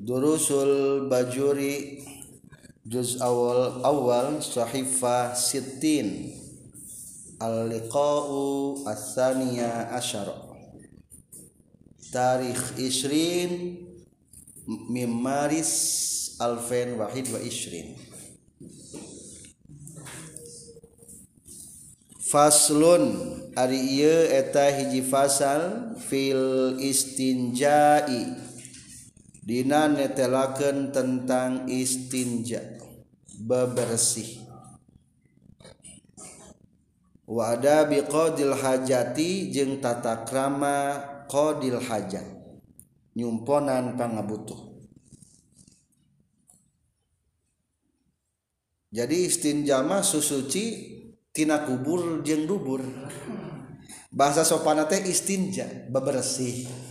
Durusul Bajuri juz awal awal sahifah sitin al-liqa'u as-saniya asyara tarikh isrin mim maris alfen wahid wa isrin faslun ari ieu eta hiji fasal fil istinja'i Dina netelaken tentang istinja bebersih. Wada biqadil hajati jeung tata krama qadil hajat nyumponan pangabutuh Jadi istinja mah susuci tina kubur jeung dubur. Bahasa sopanate istinja bebersih.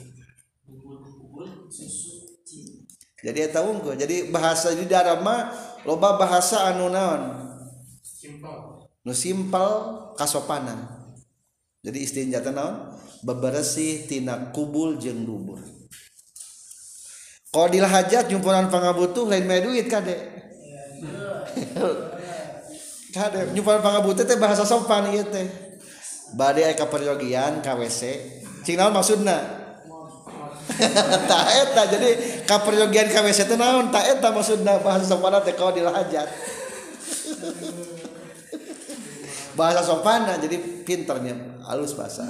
jadi eta unggul jadi bahasa di darah mah loba bahasa anu naon nu simpel kasopanan jadi istinjata naon beberesih tina kubul jeung dubur Kodil hajat nyumpunan pangabutuh lain meh duit kade. kade nyumpunan pangabutuh teh bahasa sopan ieu teh. Bade aya kaperyogian ka WC. Cing naon maksudna? Tak eta jadi kaperyogian KWC itu naon? Tak eta maksudna bahasa sopan teh kau dilahajat. Bahasa sopan jadi pinternya halus bahasa.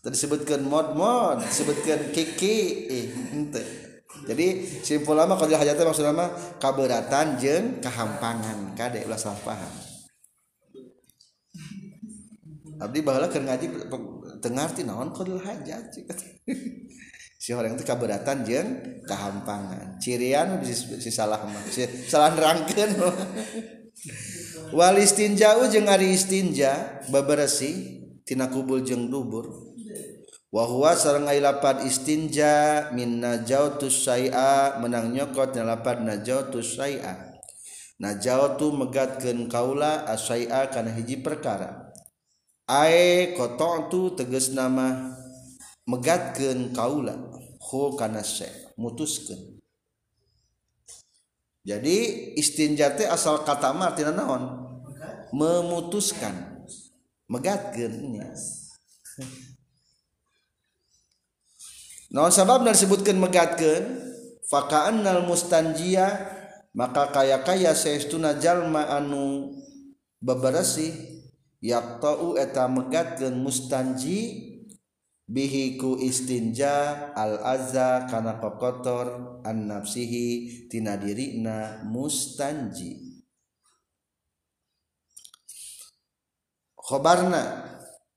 Tadi sebutkan mod mod sebutkan kiki eh ente. Jadi simpul lama kalau hajat maksud nama keberatan jeng kehampangan kade ulah paham abdi bahala keur ngaji tengarti naon qadil hajat si orang itu keberatan jeng kehampangan. Cirian si, si salah si salah nerangkeun wal istinjau jeung ari istinja bebersih tina kubul jeung dubur. Wa huwa sareng lapad istinja min najautus syai'a menang nyokot na lapad najautus syai'a. Najautu megatkeun kaula asyai'a kana hiji perkara. Ae kotontu tegas nama megatkeun kaula hul kana mutuskeun. Jadi istinja teh asal kata mah artinya naon? Memutuskan. Megatkeun nya naon sabab disebutkeun megatkeun? Fakaannal mustanjia maka kaya-kaya saestuna jalma anu babarasi yaqta'u eta megatkeun mustanji bihiku istinja al-azza kana kokotor an nafsihi tina dirina mustanji. Khobarna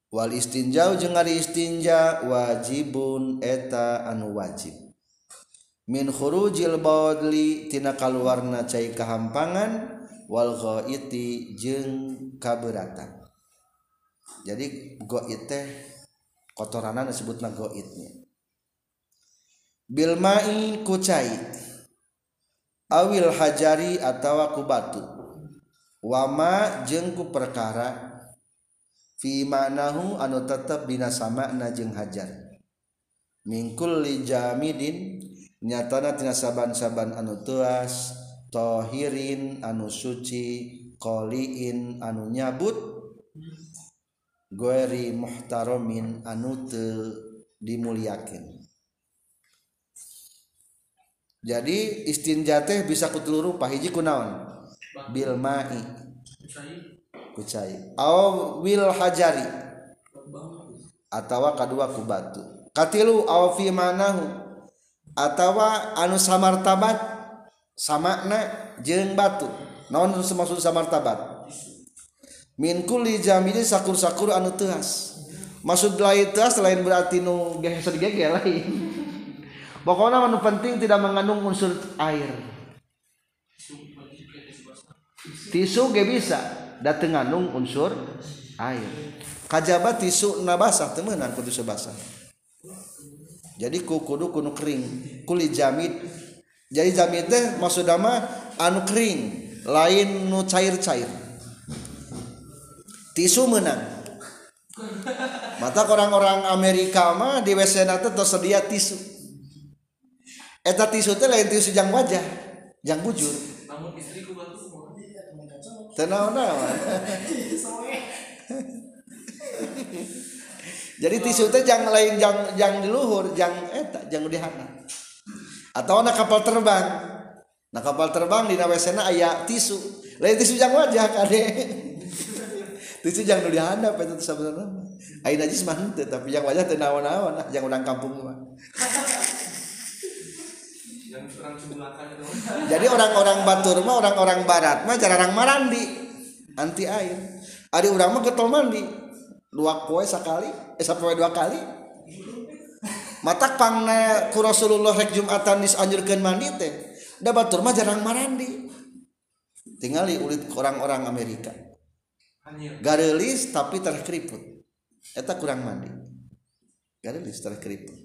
wal istinjau jeung ari istinja wajibun eta anu wajib. Min khurujil bawadli tina kaluarna cai kahampangan wal ghaiti jeung kaberatan. Jadi goit teh kotoranan disebut goidnya Bilmai kucai awil hajari atau ku batu. Wama jengku perkara fi ma'nahu anu tetap dina samakna jeung hajar. Mingkul li jamidin nyatana tina saban-saban anu tuas tohirin anu suci koliin anu nyabut. goeri muhtaromin anu dimuliakin jadi istinja teh bisa kutelu rupa hiji kunaon? Bil ma'i. Kucai. Aw wil hajari. Atawa kadua ku batu. Katilu aw fi manahu. Atawa anu samartabat samakna jeung batu. Naon maksud samartabat? Min kulli jamili sakur-sakur anu teuas maksud lain teuas lain berarti nu geser gege lain. Pokoknya anu penting tidak mengandung unsur air. Tisu ge bisa dateng ngandung unsur air. Kajabat tisu na basah temenan kudu sebasah jadi kudu kudu kering. Kuli jamid jadi jamid teh maksud mah anu kering lain nu cair-cair tisu menang. Mata orang-orang Amerika mah di WC nate tersedia tisu. Eta tisu teh lain tisu jang wajah jang bujur. Namun istriku batu jadi tisu teh jang lain jang jang di luhur jang eta jang di hana. Atau na kapal terbang. Nah kapal terbang di nawesena aya tisu. Lain tisu jang wajah kade tisu jang nu di hana eta teh sabenerna ai najis mah henteu tapi yang wajah nah, kampung mah. Yang orang cebulakan itu. Jadi orang-orang batur mah orang-orang barat mah jarang marandi. Anti air ari urang mah getol mandi dua poe sekali eh sapoe dua kali. Matak pangna ku Rasulullah rek Jumatan disanjurkeun mandi teh. Da batur mah jarang marandi. Tingali ulit orang-orang Amerika garelis tapi terkeriput. Eta kurang mandi. Garelis terkeriput.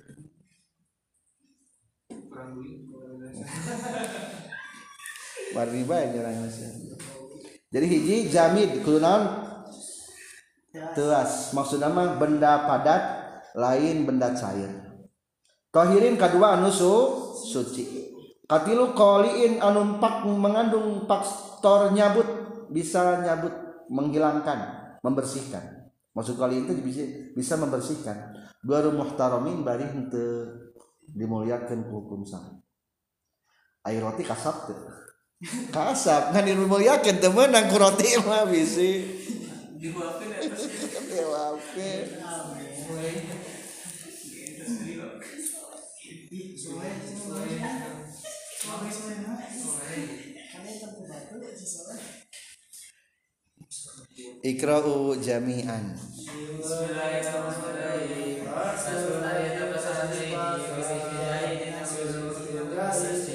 Warni bae jarang jadi hiji jamid kudu naon? Teas. Maksud nama benda padat lain benda cair. Tohirin kedua anu su, suci. Katilu koliin anu pak mengandung faktor nyabut bisa nyabut menghilangkan membersihkan maksud kali itu bisa bisa membersihkan dua muhtaromin bari henteu dimuliakeun ku hukum sah air roti kasap teu kasap kan dimuliakeun teu meunang ku roti mah bisi dibuatkan ya Diwafir. mulai gitu sendiri kok Ikra'u jami'an. Bismillahirrahmanirrahim.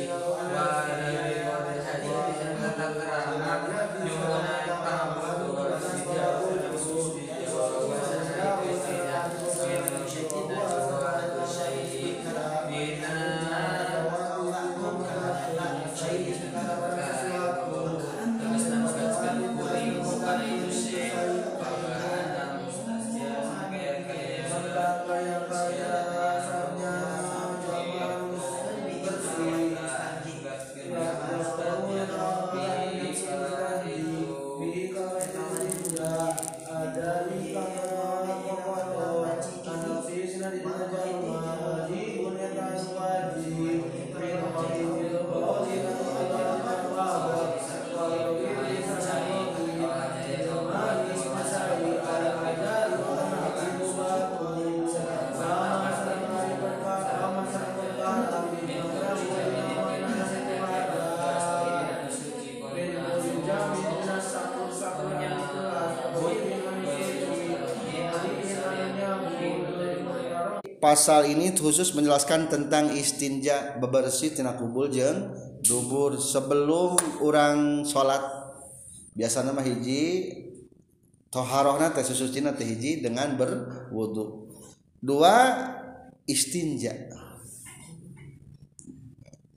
Pasal ini khusus menjelaskan tentang istinja bebersih tina kubul jeung dubur. Sebelum orang sholat biasanya mah hiji toharohna teh susucina teh hiji dengan berwudu. Dua istinja.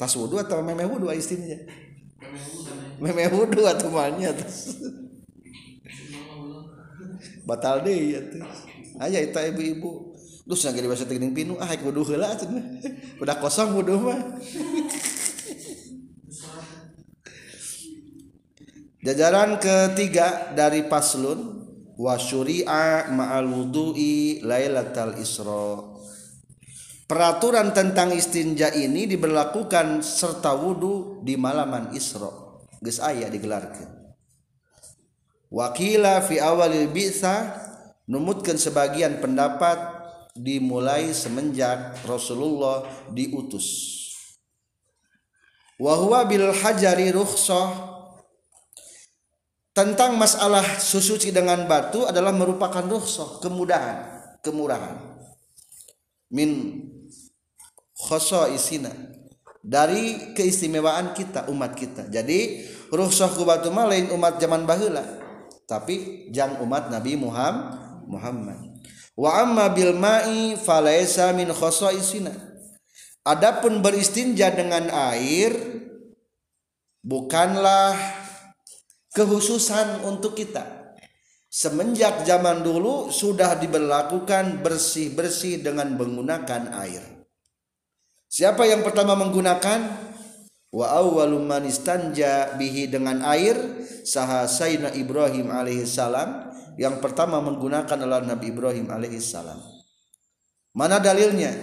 Tas wudu atau memeh wudu istinja? Memeh wudu atau terus batal deh ya tuh. Aja itu ibu-ibu terus lagi di bahasa teging pinu. Ah wudu heula udah kosong wudu mah. Jajaran ketiga dari paslun wa syuri'a ma'al wudu'i lailatal isra. Peraturan tentang istinja ini diberlakukan serta wudu di malaman isra. Geus aya digelarkeun. Wakila fi awalil bi'sa numutkan sebagian pendapat dimulai semenjak Rasulullah diutus. Wahwa bil hajari rukhsah. Tentang masalah susuci dengan batu adalah merupakan rukhsah kemudahan kemurahan. Min isina dari keistimewaan kita umat kita. Jadi rukhsah ku batu lain umat zaman baheula. Tapi jang umat Nabi Muhammad Muhammad wa amma bil ma'i falaisa min khasaisina adapun beristinja dengan air bukanlah kehususan untuk kita. Semenjak zaman dulu sudah diberlakukan bersih-bersih dengan menggunakan air. Siapa yang pertama menggunakan? Wa awwalu man istanja bihi dengan air saha Sayyidina Ibrahim alaihi salam yang pertama menggunakan adalah Nabi Ibrahim alaihi salam. Mana dalilnya?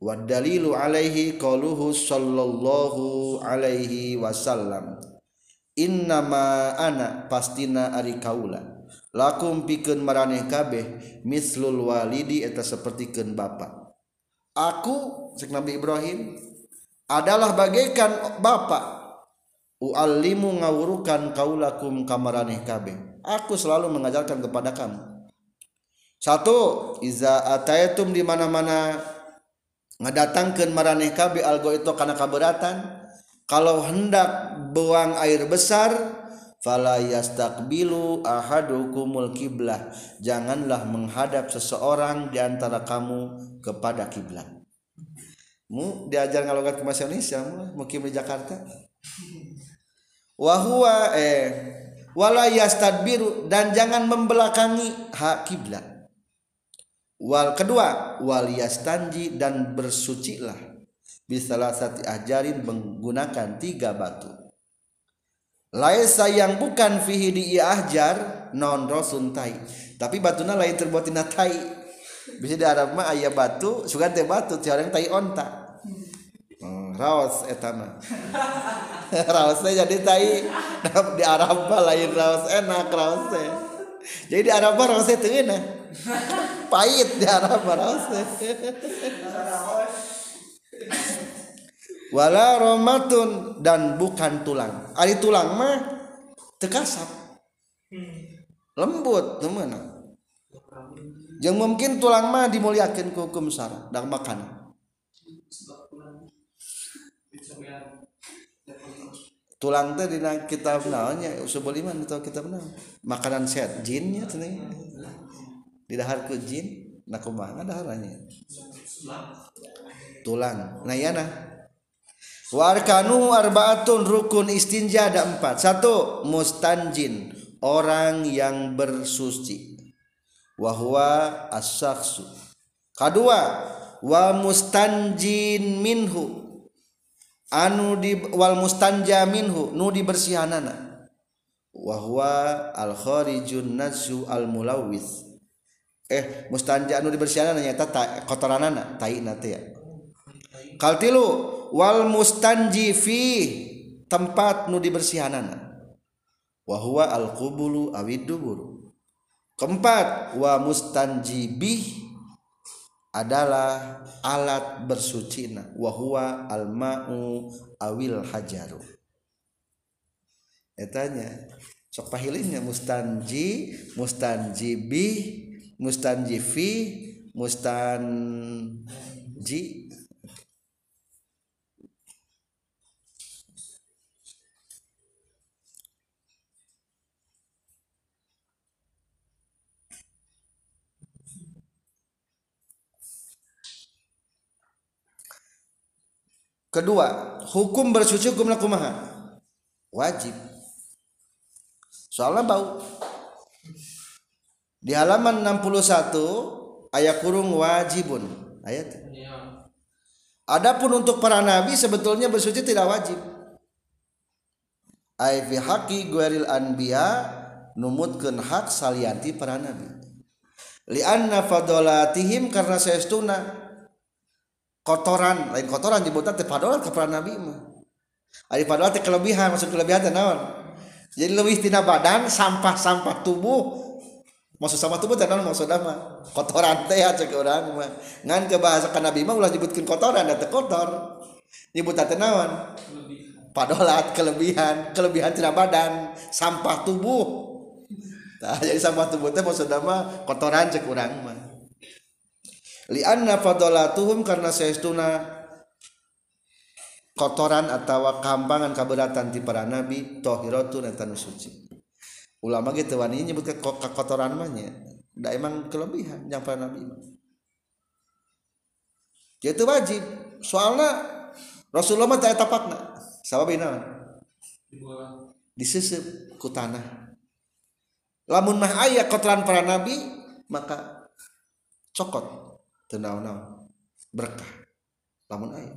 Wa dalilu alaihi qauluhu sallallahu alaihi wasallam. Innama ana pastina ari kaula. Lakum pikeun maraneh kabeh mislul walidi eta sapertikeun bapa. Aku cek Nabi Ibrahim adalah bagaikan bapak uallimu ngawurukan kaulakum kamaraneh kabeh aku selalu mengajarkan kepada kamu. Satu iza ataitum di mana-mana ngadatangkeun maraneh kabeh algo itu karena keberatan. Kalau hendak buang air besar fala yastaqbilu ahadukumul kiblah. Janganlah menghadap seseorang di antara kamu kepada kiblat mu diajar ngalogat ke Indonesia mu mukim di Jakarta. Wahwa eh wala yastadbiru dan jangan membelakangi hak kiblat. Wal kedua wal yastanji dan bersucilah. Bisalah sati ajarin menggunakan tiga batu. Laisa yang bukan fihi di ahjar non rosun tai. Tapi batuna lain terbuat tina tai. Bisa di Arab mah aya batu sugan teh batu ti orang tai onta raos eta mah raos teh jadi tai. Di Arab mah lain raos enak raos teh jadi di Arab mah raos teh teu enak pahit di Arab mah raos teh wala romatun dan bukan tulang. Ari tulang mah tekasap lembut teman yang mungkin tulang mah dimuliakan ke hukum syara dan makan tulang teh dina kitab naonnya usul iman atau kitab naon? Makanan sehat jinnya cenah di dahar ke jin nah kumaha daharannya tulang. Nah iya nah. Warkanu arbaatun rukun istinja ada empat. Satu mustanjin. Orang yang bersuci. Wahwa asaksu. Kedua wa mustanjin minhu anu di wal mustanja minhu nu dibersihanana. Wahwa al kharijun nasu al mulawis. Eh mustanja anu dibersihanana nyata kotoranana tai nate ya. Kaltilu wal mustanji fi tempat nu dibersihanana wa huwa al qubulu awid dubur keempat wa mustanji bih adalah alat bersucina wa huwa al ma'u awil hajaru. Etanya sok pahilinnya mustanji mustanji bih mustanji kedua hukum bersuci hukum kumaha wajib. Soalnya bau. Di halaman 61 ayat kurung wajibun. Ayat. Adapun untuk para nabi sebetulnya bersuci tidak wajib. Ay fi haqi ghairil anbiya numutkeun hak salianti para nabi. Li anna fadalatihim karena saestuna kotoran. Lain kotoran nyebutan teh padolat ke para nabi mah. Ari padolat teh kelebihan maksud kelebihan teh naon? Jadi lebih tina badan sampah-sampah tubuh. Maksud sama tubuh teh naon maksudna mah? Kotoran teh cek urang mah. Ngan ke bahasa ka nabi mah ulah nyebutkeun kotoran da teh kotor. Nyebutan teh naon? Padolat kelebihan. Kelebihan tina badan sampah tubuh. Nah, jadi sampah tubuh teh mah kotoran cek urang mah lianna fadolatuhum karena seestuna kotoran atau kampangan kaberatan di para nabi tohiratun eta suci. Ulama gitu wani nyebut ke kotoran mahnya da emang kelebihan yang para nabi. Itu wajib. Soalnya Rasulullah mah tak tapakna sababina disisip ku tanah. Lamun mah aya kotoran para nabi maka cokot tenau berkah. Lamun aya.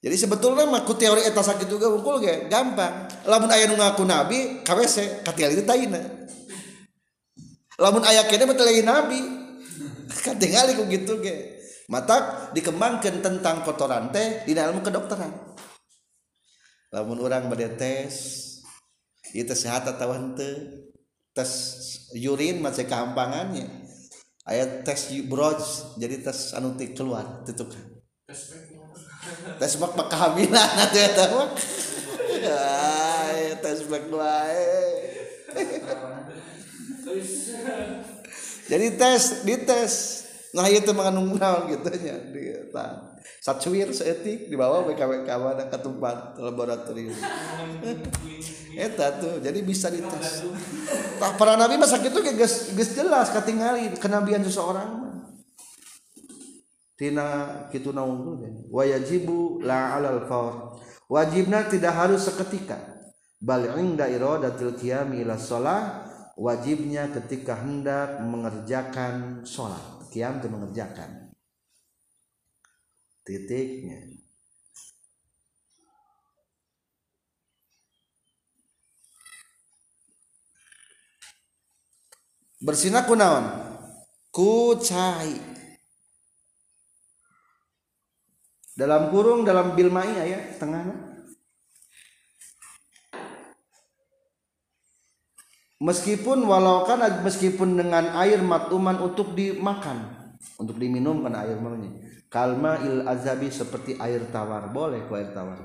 Jadi sebetulnya mah teori eta sakit juga unggul ge gampang. Lamun aya nu ngaku nabi ka WC katingali itu taina. Lamun aya kene lagi nabi. Katingali ku gitu ge. Mata dikembangkan tentang kotoran teh di ilmu kedokteran. Lamun orang bade tes sehat atau henteu tes urin masih kehampangannya aya tes broj jadi tes anu ti keluar tutup tes mak mak kehamilan atau ya tahu ay tes mak wae. Jadi tes dites. Nah itu mengandung naon gitu nya dia sacuir seetik dibawa BKWK mana ke tempat laboratorium. Eta tuh jadi bisa dites. Tah para nabi masa gitu geus geus jelas katingali kenabian seseorang tina kitu naungul wajibu la alal faur. Wajibna tidak harus seketika. Bal inda iradatil qiyami ila shalah wajibnya ketika hendak mengerjakan sholat qiyam itu mengerjakan titiknya. Bersina kunaon? Ku cai dalam kurung dalam bilmai ya tengahnya meskipun walau kan meskipun dengan air matuman untuk dimakan untuk diminum kan air mamanya kalma il azabi seperti air tawar. Boleh ku air tawar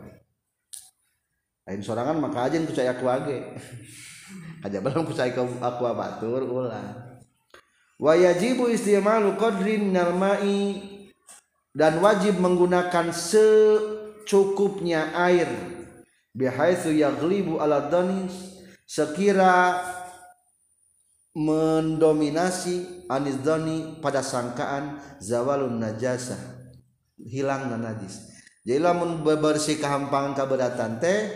lain sorangan maka aja cai aku age aja belum ku cai aku batur ulah. Wa yajibu istimalu qadrin minal ma'i dan wajib menggunakan secukupnya air. Bihaitsu yaghlibu ala dhanis sekira mendominasi anis dhani pada sangkaan zawalun najasah hilang najis. Jadi lamun bebersih kehampangan kaberatan teh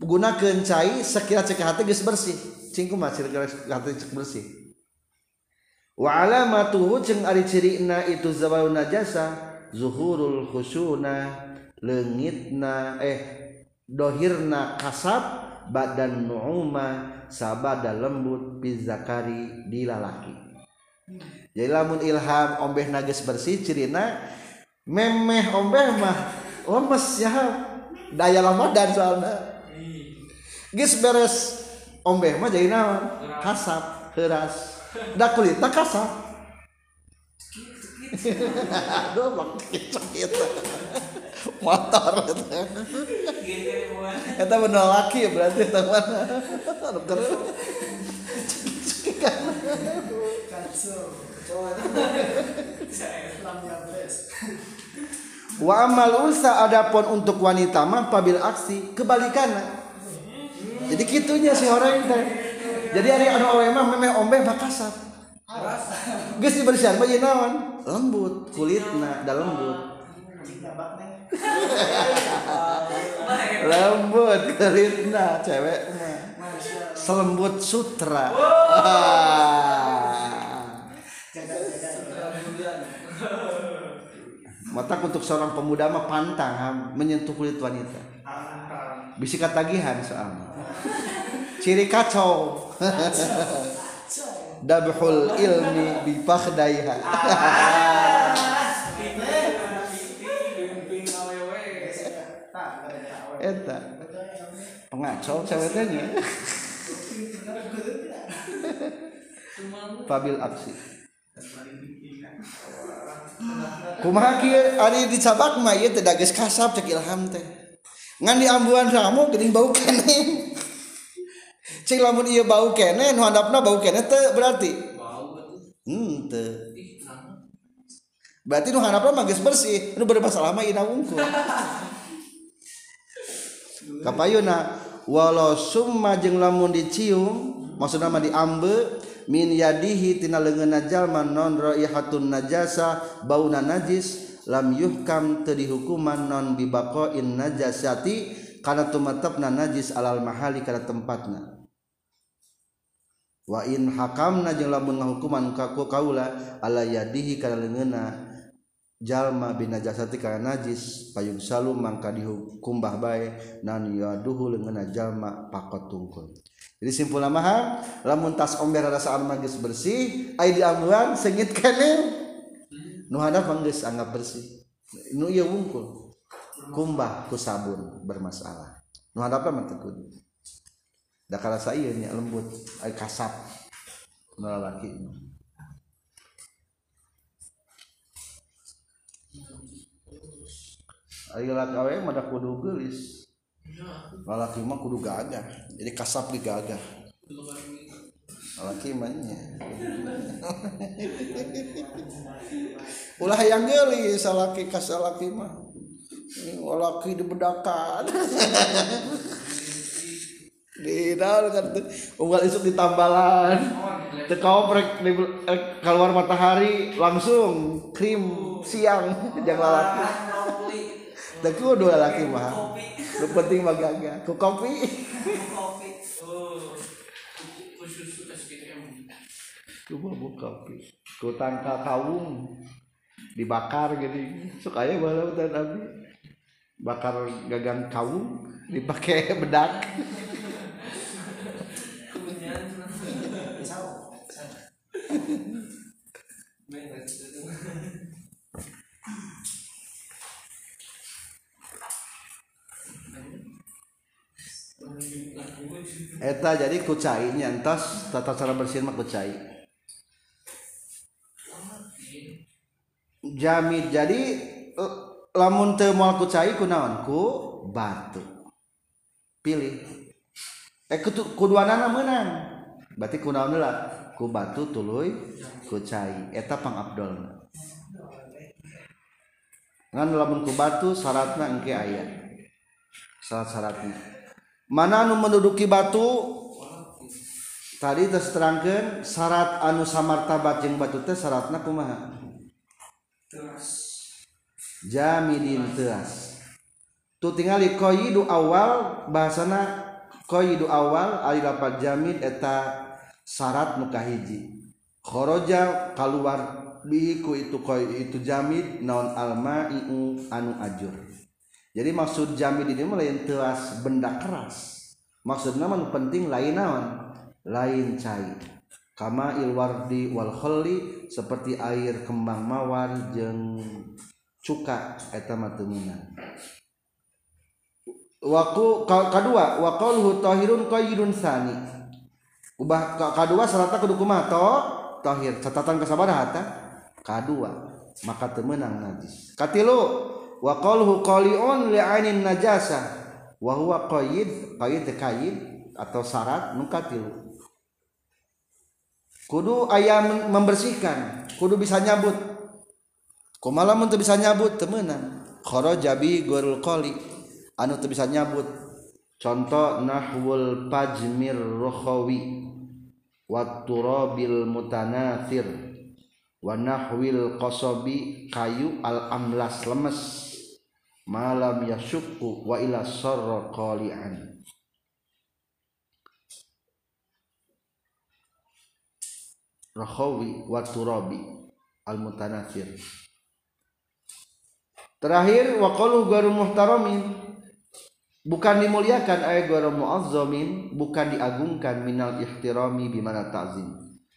gunakeun cai sekira cek hati geus bersih. Cingku sekira hati cek bersih? Wa alamatuhu jeung ari cirina itu zawalun najasah zuhurul khusuna leungitna eh dohirna kasab badan nu'uma sabada lembut pizakari di lalaki jadi lamun ilham ombeh nages bersih cirina memeh ombeh mah. Lemes ya. Daya ramadan soalnya. Gis beres ombeh mah jadi naon kasap keras da kulitna kasap. Aduh mak gitu motor Eta. Bener laki berarti teman. Wa amal unsa adapun untuk wanita mah pabil aksi kebalikannya. Jadi kitunya si orang teh. Jadi hari anu awe mah memeh ombe mah kasar. Geus dibersihan mah naon? Lembut kulitna da lembut. lembut kulitna cewek mah selembut sutra mata untuk seorang pemuda mah pantang menyentuh kulit wanita. Bisi katagihan soalnya ciri kacau. Dabhul ilmi bi fakhdaiha eta. Pengacau ceweknya. Pabil aksi kumaha kieu ari dicabak mah ieu teh dages kasap cek ilham teh. Ngan di ambuan ramu geuning bau kene cek lamun ieu bau kene nu handapna bau kene teh berarti. Henteu berarti. Nu handapna mah geus bersih nu bermasalah mah ina wungkul kapayuna walau summa jeung lamun dicium maksudna mah diambe min yadihi tina leungeunna jalma non raihatun najasa bauna najis lam yuhkam teu dihukuman non bibaqain najasati kana tumetepna najis alal mahali kana tempatna. Wa in hakamna jeung lamun ngahukuman ka kaula ala yadihi kana leungeunna jalma bin najasati kana najis payung salu mangka dihukum bah bae nan yaduhu leungeunna jalma pakot tungkul jadi simpul mahal lamun tas ember rasa armagis bersih ai diamulan sengit kene nu hadap manggeus anggap bersih. Nu ieu wungkul. Kumbah ku sabun bermasalah. Nu hadap mah teu kudu da karasa ieu nya lembut ai kasap. Nu lalaki. Ayo lak awe mah kudu geulis. Lalaki mah kudu gagah. Jadi kasap di gagah. Lalaki mah nya. Ulah yang geulis salaki ka salaki mah. Ini Lalaki di bedakan. di daun kan unggal isuk di tambalan teka oprek di eh, keluar matahari langsung krim siang jangan lalaki dan kudu laki mah lu penting mah gagah ku kopi. Kopi. Oh khusus SPM ku mabuk kopi. Ku tangkal kawung. Dibakar gitu supaya balau dan abi? Bakar gagang kawung. Dipakai bedak eta jadi kucai nyantos tata cara bersihin mah kucai. Jamid jadi eh, lamun teu moal kucai kunaon? Ku batu. Pilih. Eh kudu kuduanana meunang berarti kunaon lah ku batu tuluy kucai. Eta pang abdolna ngan lamun ku batu syaratna engke aya. Syarat-syaratnya mana anu menduduki batu? Tadi terangkan syarat anu samartabat yang batu teh syaratna kumaha? Jamidin teas tu tingali koyidu awal bahasana koyidu awal alilapat jamid eta syarat muka hiji khoroja keluar biku itu koy itu jamid naon alma iu anu ajur. Jadi maksud jamid ini mah lain teas benda keras. Maksudnya mah nu penting lain naon? Lain cair kama ilwardi wal khalli seperti air kembang mawar jeung cuka eta mah teu meunang Waku ka- kadua wa qauluhu tahirun qayyidun sani ubah kadua syaratna kudu kumaha to? Tahir catatan ka sabaraha ta kadua maka teu meunang najis. Katilu wa qalhu qaliun li ainin najasa. Wa huwa qaid qaid kaid atau syarat nu katilu kudu ayam membersihkan. Kudu bisa nyabut. Kumala mun bisa nyabut temenan kharaja bi gurul qali anu teu bisa nyabut. Contoh nahwul pajmir rukhawi. Wa turabil mutanathir. Wa nahwil qasabi kayu al amlas lemes. Malam yasukku wa ila sarra qali'an. Rohawi wa turabi al mutanathir terakhir wa qalu ghairu muhtaramin. Bukan dimuliakan ay ghairu muazzamin. Bukan diagungkan minal ihtirami bimana ta'zim.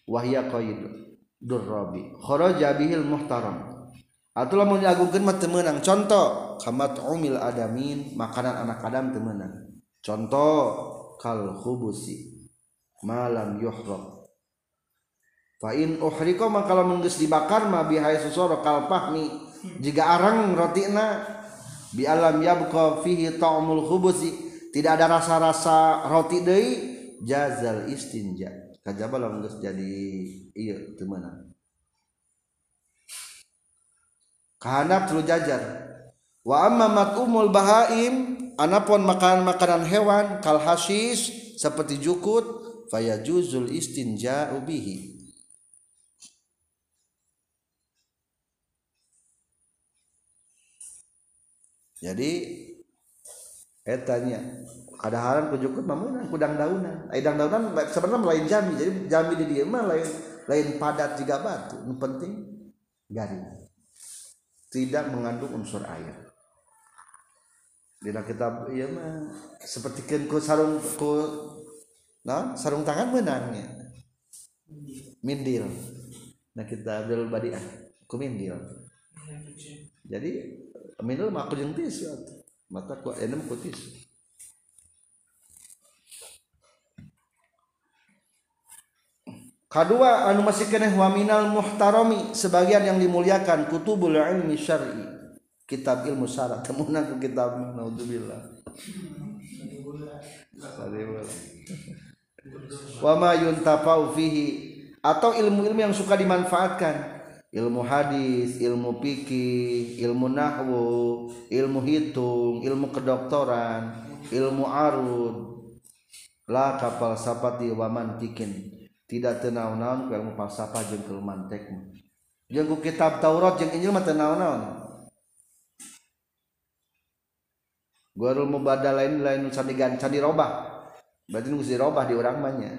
Wahya qaid durrabi kharaja bihil muhtaram atau lamun diagungkeun mah teu meunang contoh kamat umil adamin makanan anak adam teu meunang contoh kal khubusi malam yuhrab fa in uhrika maka lamun geus dibakar mah bihai susoro kal fahmi jika arang rotina bi alam yabqa fihi ta'mul khubusi. Tidak ada rasa-rasa roti deui jazal istinja. Kajaba lamun geus jadi ieu teu meunang kahanap tulu jajar. Wa amma matumul bahaim anapun makanan-makanan hewan kal hasis seperti jukut fayajuzul istinja'u bihi. Jadi etanya kadaharan ku jukut? Mah meunang kudang daunan ai dang daunan sebenarnya lain jami. Jadi jami di dieu mah lain lain padat juga batu nu penting. Garing tidak mengandung unsur air. Dina kitab iya mah seperti ku sarung ku nah, sarung tangan menangnya mindil nah kita Abdul Badiah ku mindil jadi mindil mah aku jeung tisu atuh. mata ku enem ku tisu Kedua anu masih kena wa minal muhtarami sebagian yang dimuliakan kutubul ilmi syar'i. Kitab ilmu syarat temunan ku kitab naudzubillah. Wa ma yuntafau fihi. Atau ilmu-ilmu yang suka dimanfaatkan. Ilmu hadis, ilmu fikih, ilmu nahwu, ilmu hitung, ilmu kedokteran, ilmu arud, la kapal sapati wa mantikin tidak tenau-naun ku ilmu falsafah jeung ilmu mantek jeung ku kitab Taurat jeung Injil mah tenau-naun Gurul mubadal lain lain candi gan candi robah. Berarti nu dirobah di nya.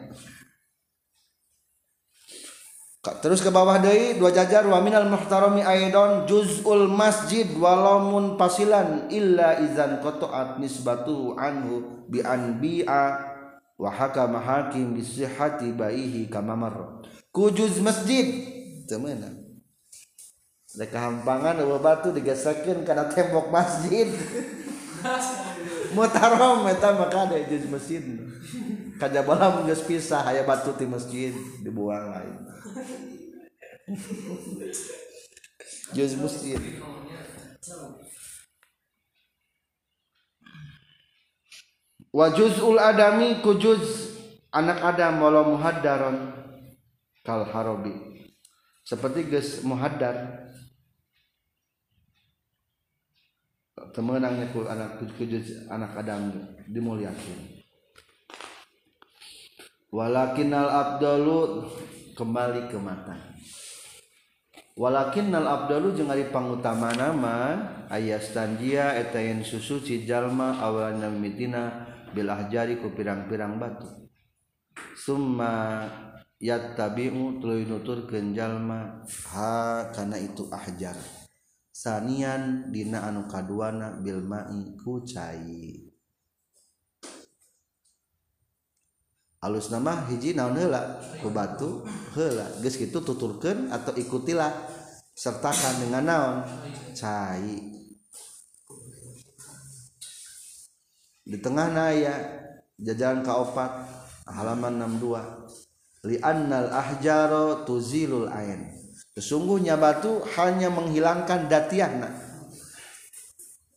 Ka- terus ke bawah deui dua jajar wa minal muhtarami aidon juz'ul masjid walamun pasilan illa izan qata'at nisbatu anhu bi anbi'a wa hakama hakim bi sihhati baihi kama kamamar kujuz masjid temenan Lek kahampangan eueuh batu digesekeun kana tembok masjid. Mutarom eta mah kade juz masjid. Kajabala mun geus pisah aya batu ti masjid dibuang lain. Juz masjid. wajuzul adami kujuz anak adam walau muhaddaron kal harobi. Seperti ges muhaddar temenangnya ku anak kujuz anak adam dimuliakan walakinal abdalu kembali ke mata. Walakinnal abdalu jeung ari pangutamana mah aya stanjia eta yen susu cijallma awalan mitina bilah jariku pirang-pirang batu. Summa yattabi'u tuluy nutur kenjallma ha kana itu ahjar. Sanian dina anu kaduana bil ma'i ku cai. Alus nama hiji naon heula? Ku batu heula. Geus kitu tuturkeun atau ikutilah sertakan dengan naon? Cai. Di tengah aya jajaran kaopat halaman 62 li annal ahjaro tuzilul ain. Sesungguhnya batu hanya menghilangkan datiahna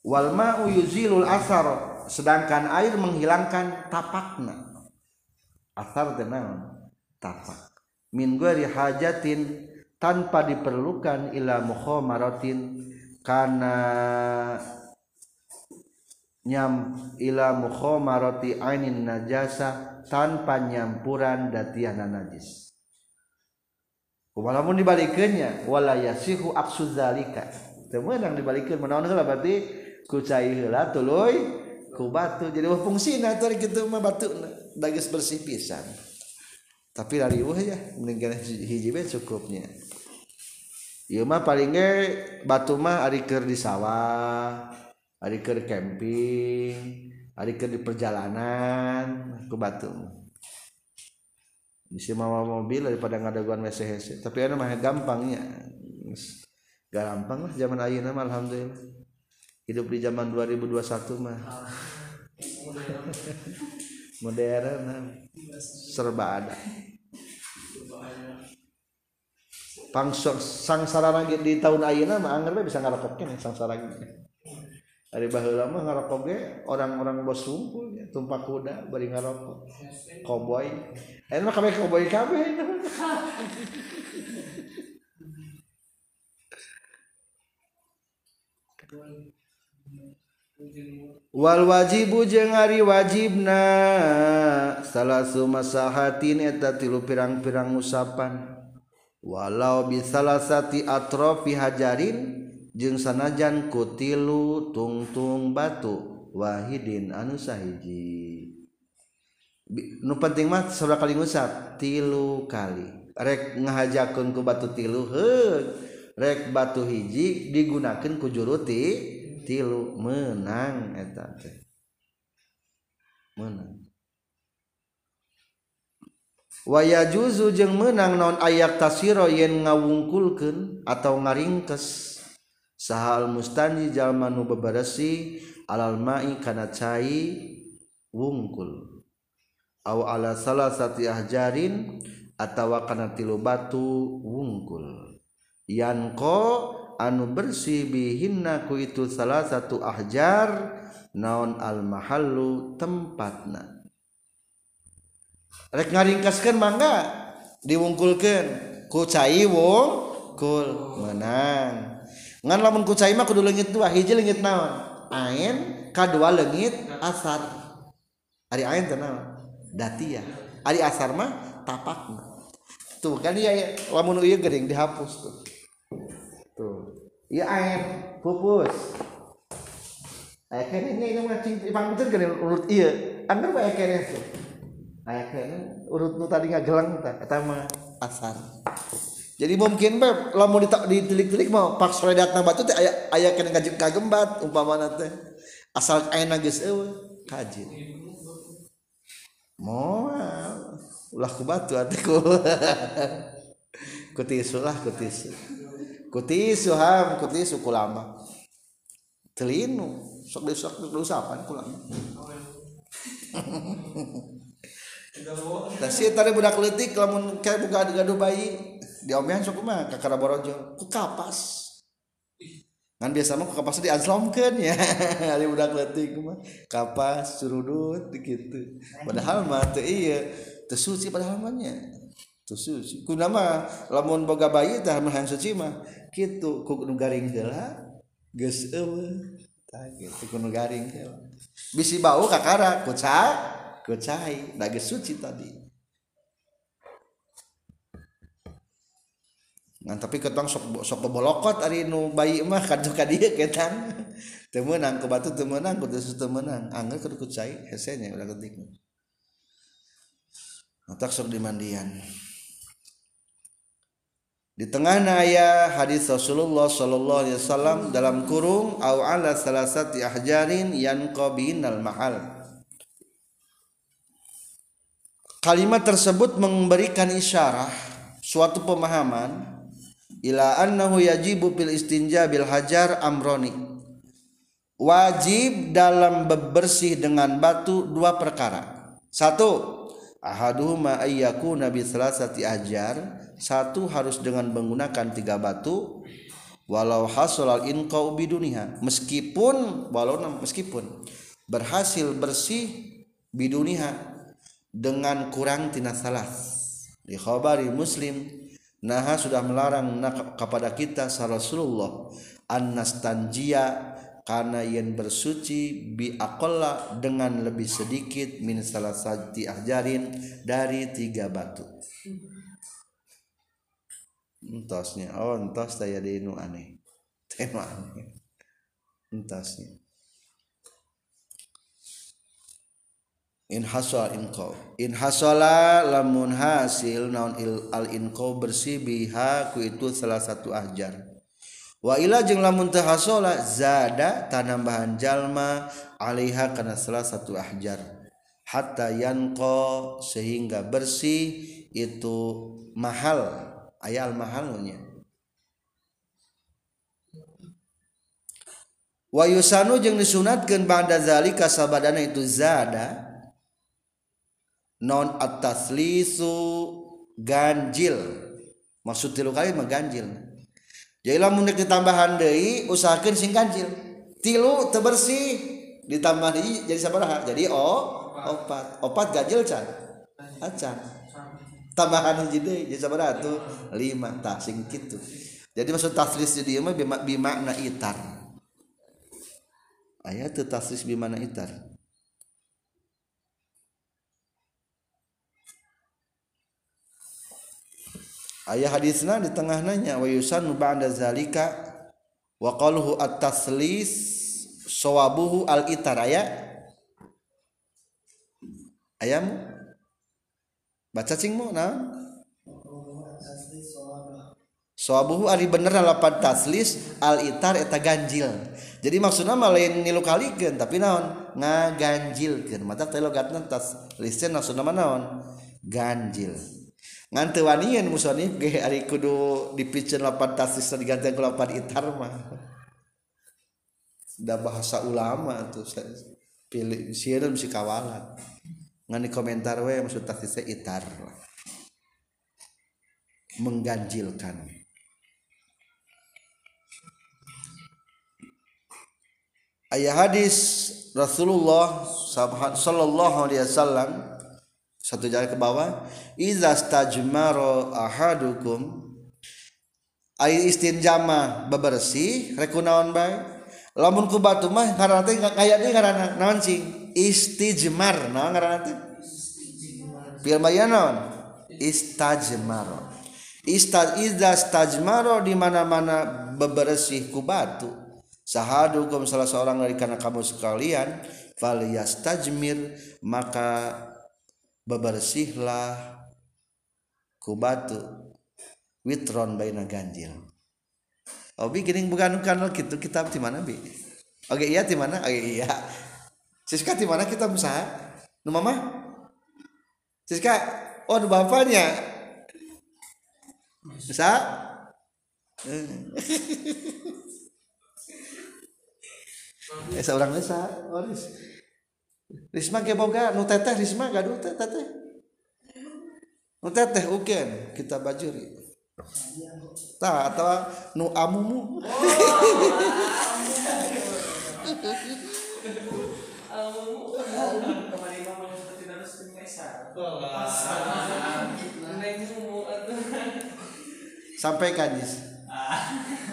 wal ma'u yuzilul asar sedangkan air menghilangkan tapakna asar tenaun tapak. Min ghairi hajatin tanpa diperlukan ila mukhamaratin kana nyam ila mukhamarati ainin najasa tanpa nyampuran datiana najis. Walaupun dibalikeunnya wala yasihu aksu zalika. Teu meunang dibalikeun menaon heula berarti ku cai heula tuluy ku batu. Jadi wah fungsina tadi kitu mah batuna da geus bersih pisan. Tapi rariweuh ya mending hiji bae cukupnya. Ieu mah paling ge batu mah ari keur di sawah ari keur camping ari keur di perjalanan ku batu. Bisa mawa mobil daripada ngadaguan WC WC tapi ada mah gampangnya gampang lah zaman ayeuna mah alhamdulillah. Hidup di zaman 2021 mah. Modern nah. serba ada. Pangsor sangsara lagi di tahun ayeuna mah anggar bisa ngarokok kene sangsara lagi Ari baheula mah ngarokok ge orang-orang bos sumpul ya, tumpah kuda bari ngarokok. Koboi. Eta mah kabeh koboi kabeh. Wal wajibu jeung ari wajibna salasu masahatin eta tilu pirang-pirang usapan walau bisalasati atrofi hajarin jeung sanajan kutilu tungtung batu wahidin anu sahiji. Nu penting mah sabda kali ngusap tilu kali. Rek ngahajakeun ku batu tilu heug rek batu hiji digunakan ku juru tilu. Menang eta teh. Menang. Waya juzu jeung menang non ayak tasiro yen ngawungkulkeun atau ngaringkes. sahal mustani jalmanu beberesi alal ma'i kana cai wungkul. Aw ala salah sati ahjarin atawa kana tilu batu wungkul. Yanko anu bersih bihinna ku itu salah satu ahjar naon al mahallu tempatna. Rek ngaringkaskeun mangga diwungkulkeun. Ku cai wong wungkul menang. Ngan lamun ku cai mah kudu leungit dua hiji leungit naon? Ain kadua leungit asar. Ari ain teh naon? Datia ari asar mah tapakna tuh kan iya lamun ieu gering dihapus tuh. Tuh. Iya air pupus. Ayah kene ini mah cing betul kan urut iya anggar bae kene tuh. Ayah kene urut nu tadi ngagelang tah eta mah asar jadi mungkin bae lamun ditilik-tilik mah pak soredatna batu teh aya aya kene ngajib kagembat umpamana teh. Asal ayeuna geus eueuh kajin. Moal ulah ku batu atiku kutisu lah kutisu kutisu ham kutisu kulama telinu sok sok usapan kulama si tadi budak letik lamun kayak buka gaduh bayi diomehan sok mah kakara borojo. Ku kapas kan biasa mah ku kapas di anslomkeun ya. Ari budak letik mah. Kapas surudut gitu padahal mah teu iya teu suci padahal mah nya. Kuna mah lamun boga bayi tah mah suci mah kitu ku nu garing geus eueuh tah kitu ku nu garing bisi bau kakara ku ca ku geus suci tadi ngan tapi ketong sok sok bolokot ari nu bayi mah kadu ka dieu ketang teu meunang ku batu teu meunang ku teu meunang angger kudu ku cai hesenya udah ketik. Tak sok dimandian. Di tengah naya hadis Rasulullah sallallahu alaihi wasallam dalam kurung au ala salasati ahjarin yanqabinal mahal. Kalimat tersebut memberikan isyarah suatu pemahaman ila annahu yajibu bil istinja bil hajar amroni. Wajib dalam bebersih dengan batu dua perkara. Satu ahaduhuma ayyakuna bi salasati ahjar satu harus dengan menggunakan tiga batu. Walau hasolal inqau biduniha. Meskipun walau meskipun berhasil bersih biduniha dengan kurang tina salas. Di khabari muslim nah sudah melarang kepada kita sa Rasulullah annastanjia karena yang bersuci bi aqalla dengan lebih sedikit min salasati ahjarin dari tiga batu. Entosnya oh entos daya di nu aneh. Tema aneh. Entosnya in hasal inqau in hasala lamun hasil naon il, al inqau bersih biha ku itu salah satu ahjar wa ila jeung lamun teu hasala zada tanambahan jalma alaiha kana salah satu ahjar hatta yanqa sehingga bersih itu mahal. Ayal mahalnya wa yusanu jeung disunatkeun ba'da zalika sabadana itu zada non ataslisu ganjil. Maksud tilu kali mah ganjil. Jadi lamun ditambahan deui usahakeun sing ganjil. Tilu teu bersih ditambah deui jadi sabaraha jadi oh opat. Opat ganjil can? Acan tambahan hiji deui jadi sabaraha tuh? Lima. Tah sing kitu. Jadi maksud taslis di dieu mah bimakna itar. Aya teu taslis bimakna itar ayah hadisna di tengah nanya wa yusanu ba'da zalika wa qaluhu at-taslis sawabuhu al-itar aya ayam baca cing mu nah Sawabuhu ari bener lapan taslis al itar eta ganjil. Jadi maksudnya mah lain nilu kalikeun tapi naon ngaganjilkeun. Mata teh logatna taslisna maksudna mah naon? Ganjil. Ngan teu wanian musonif ge ari kudu dipikeun lapan taslis diganti ku lapan itar mah. Da bahasa ulama tuh pilih sieun mesti kawalan. Ngan di komentar we maksud taslisnya itar. Mengganjilkan. ayah hadis Rasulullah sallallahu alaihi wasallam satu jari ke bawah. Iza stajmaro ahadukum. Ai istinjama bebersih rekunaon bae. Lamun ku batu mah karena teh kaya deui karena naon cing istijmar naon karena teh? Pial naon? Istajmaro. Istad iza stajmaro di mana-mana bebersih ku batu. Sahadukum salah seorang dari karena kamu sekalian falyastajmir maka bebersihlah ku batu witron baina ganjil. Obi gini bukan bukan gitu kitab di mana bi? Oke iya di mana? Oke iya. Siska di mana kita usaha Nu mama? Siska oh bapaknya. Bisa eh. Seorang desa waris Risma ge boga nu teteh Risma gaduh teh teteh. Nu teteh uken kita bajuri. Tah atau nu amumu. Sampai kadis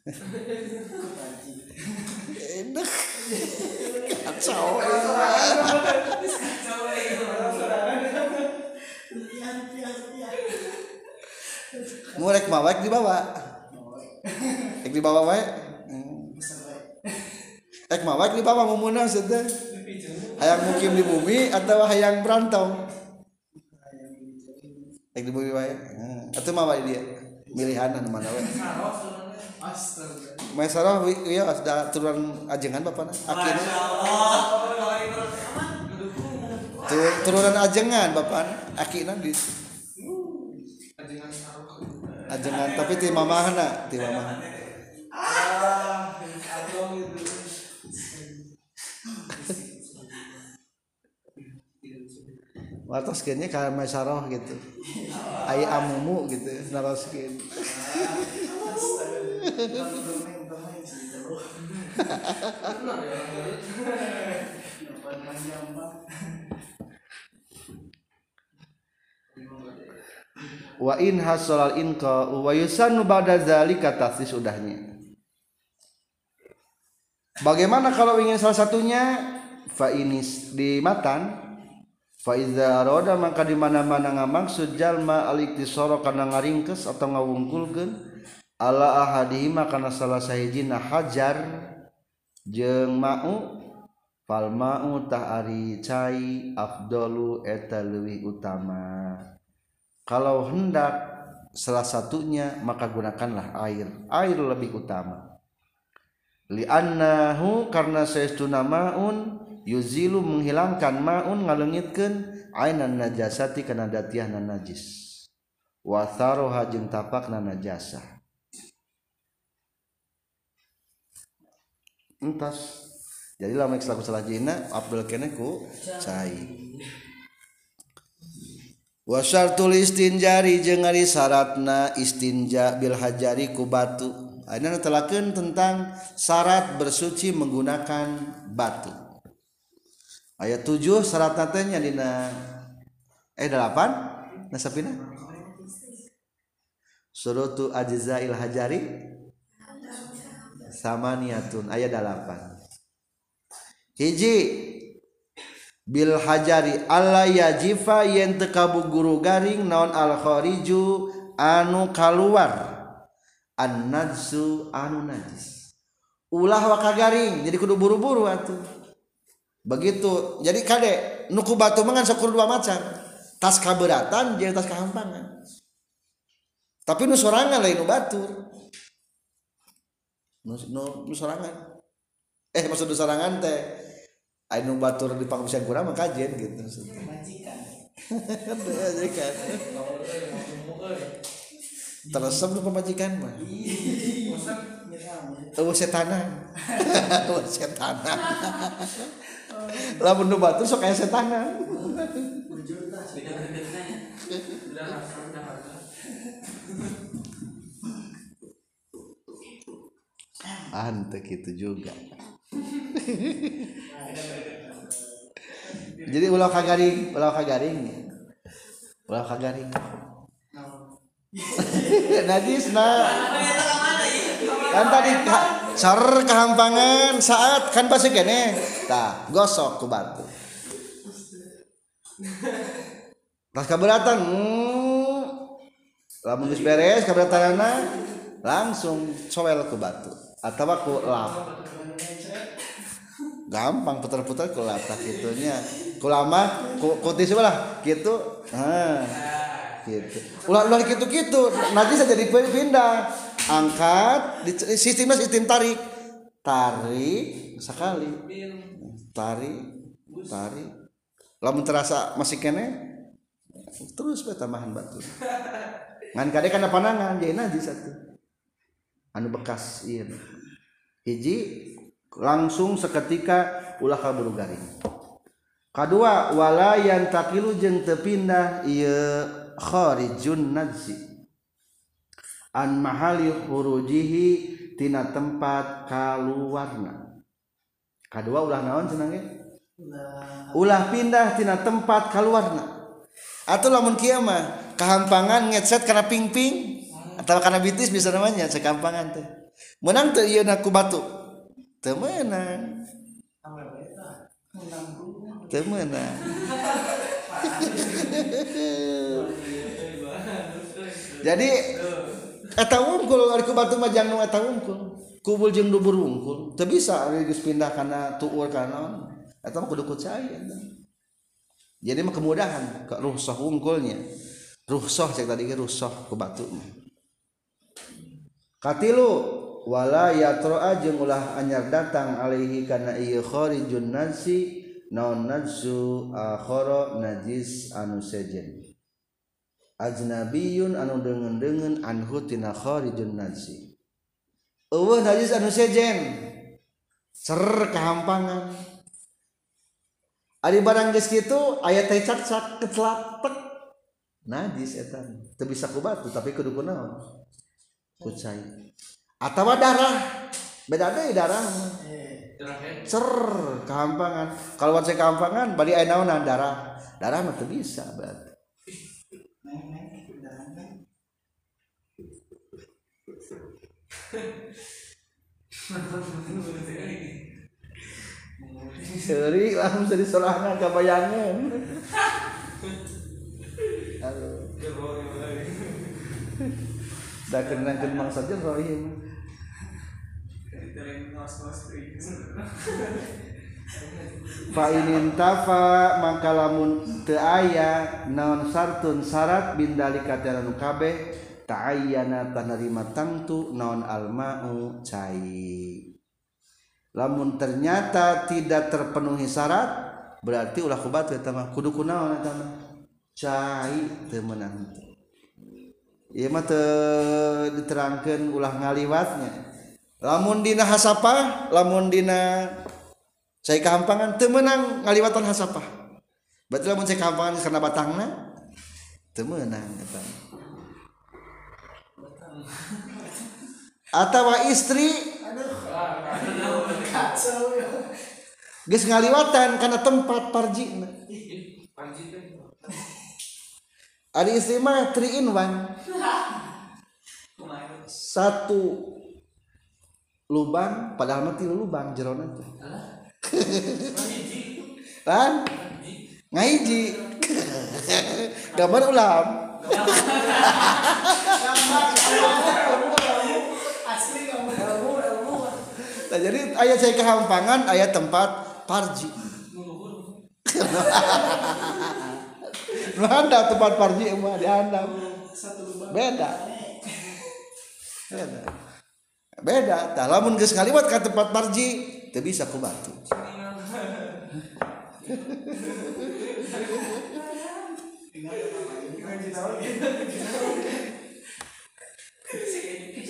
enak kacau ngurek mawek dibawa ek dibawa wae ek mawek dibawa memunang sedeh. Hayang mukim di bumi atau hayang berantau ek di bumi wae atau mawa dia. Milihanan mana wae Maisarah iya ada turunan ajengan bapak akin turunan ajengan bapak akin di ajengan tapi ti mamahna ti mamahna Watas kayaknya kayak masaroh gitu, ayah amumu gitu, naroskin. wa in hasalal inqa wa yusannu ba'da zalika tasdis udahnya. Bagaimana kalau ingin salah satunya? Fa inis di matan Faiza roda maka di mana-mana ngamaksud jalma al-iktisara kana ngaringkes atau ngawungkulkeun. Ala ahadihima kana salah sahijina hajar jeung mau fal mau tah ari cai afdalu eta leuwih utama. Kalau hendak salah satunya maka gunakanlah air. Air lebih utama. Li'annahu karena saestuna maun yuzilu menghilangkan maun ngalengitkeun ainan najasati kana datiahna najis. Wa tharoha jeung tapakna najasah. Entas. Jadi lama selaku salah jina abdul kene ku cai. Wasartul istinjari jeung ari syaratna istinja bil hajari ku batu. Ayeuna telakeun tentang syarat bersuci menggunakan batu ayat 7 syarat nantinya dina eh 8 nasapina surutu ajzail hajari. Samaniatun ayat 8 hiji bil hajari alla yajifa yen teu kabuguru garing naon al khariju anu kaluar. An najsu anu najis. Ulah waka garing jadi kudu buru-buru atuh. begitu. Jadi kadek nuku batu mangan syukur dua macam. Tas kaberatan jadi tas kehampangan tapi nu sorangan lain nu batur. Nu, nu, nu sorangan. Eh maksud nu sorangan teh ayo nu batur di pangkusian kurang mah kajian gitu maksudnya. Majikan. Teresep nu pemajikan mah. Oh, setanan. Oh, setanan. Lamun nu batur sok aya setanan. Ante gitu juga. Jadi ulah kagaring, ulah kagaring. Ulah kagaring. Najis nah. Kan tadi sar kehampangan saat kan pasti kene. Tah, gosok ku batu. Pas keberatan, hmm, lamun geus beres keberatanan langsung cowel ke batu. Atau ku lap. Gampang putar-putar ku lap tak gitunya. Ku lama ku, ku tisu lah gitu. Nah gitu. Ulah ulah gitu gitu nanti saya jadi pindah angkat di, sistemnya sistem tarik. Tarik sekali. Tarik tarik. Lamun terasa masih kene terus be tambahan batu. Ngan kade karena panangan jadi najis satu. Anu bekas iya. Hiji langsung seketika ulah kaburu garing. Kedua wala yang takilu jeng tepindah iya kharijun najis an mahali hurujihi tina tempat kaluarna. Kedua ulah naon cenah ge ulah pindah tina tempat kaluarna. Atau lamun kieu mah kahampangan ngeset karena ping-ping atau karena bitis bisa namanya sekampangan teh. Menang teu ieu ku batu. Teu meunang jadi eta wungkul ari ku batu mah jangan eta wungkul kubul jeung dubur wungkul. Teu bisa ari geus pindah kana tuur kana eta mah kudu kucaya jadi mah kemudahan ke ruhsah wungkulnya. Ruhsah cek tadi ruhsah ku batu mah. Katilu wala yatroa jeung ulah anyar datang alaihi kana ieu kharijun nasi naon nansu akhara najis anu sejen. Ajnabiyun anu deungeun-deungeun anhu tina kharijun nasi. Eueuh najis anu sejen. Cer kahampangan Ari barang geus kitu aya teh cak-cak kecelak tek najis eta. Teu bisa ku batu tapi kudu ku cai atawa darah. Beda deui darah. Cer kehampangan. Kalau saya kehampangan bari aya naonan darah? Darah mah teu bisa berarti Seri langsung jadi sorangan kabayangan. Halo. Dah kena kena saja rohim. Fa inin Faintafa maka lamun teaya naon sartun syarat bindalikaran kabeh taayana tannerima tangtu naon almau cair lamun ternyata tidak terpenuhi syarat berarti ulah kubat tamah kudu kunaon tamah cair temenan Iya mah diterangkan ulah ngaliwatnya. Lamun dina hasapa lamun dina saya kehampangan teu meunang ngaliwatan hasapah. Berarti lamun saya kehampangan karena batangna teu meunang eta. Atawa istri geus ngaliwatan karena tempat teh. Ada istri mah 3 in 1 satu lubang padahal mah tilu lubang jerona teh. Kan? Ngahiji. Gambar ulam. Nah, jadi ayat saya kehampangan ayat tempat parji. lu handap tempat parji dihandap satu lubang beda beda beda tah lamun geus ngaliwat ka tempat parji teu bisa ku batu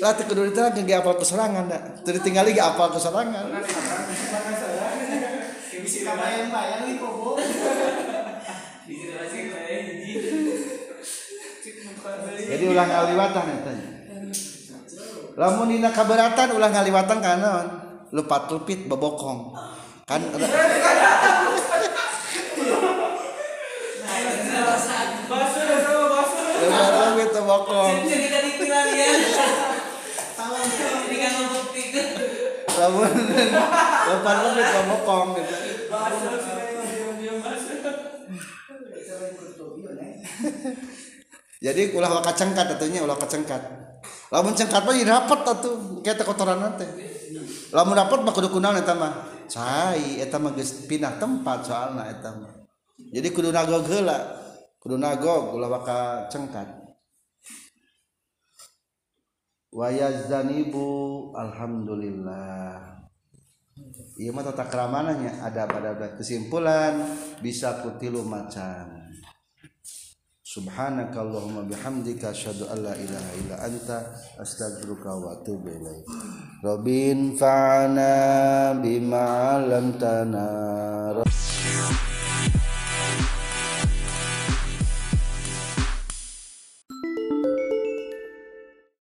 lah kudu ditanya ge apal keserangan da teu ditinggali ge apal keserangan jadi ulang ngaliwatan eta lamun dina kaberatan ulang ngaliwatan kana lupa lupit bobokong kan lupa lupit bobokong lamun lupa lupit bobokong gitu. Jadi ulah waka cengkat atunya ulah kacengkat lamun cengkat mah jadi rapat atuh. Kayak kotoran teh lamun rapat mah kudu kunaon eta mah. Cai eta mah geus pindah tempat soalna eta mah. Jadi kudu nagog heula kudu nagog ulah waka cengkat. Wayazanibu alhamdulillah. Iya mah tata keramananya ada pada kesimpulan bisa kutilu macan Subhanakallahumma bihamdika asyhadu an la ilaha illa anta astaghfiruka wa atubu ilaik. Rabbin fa'ana bima 'allamtana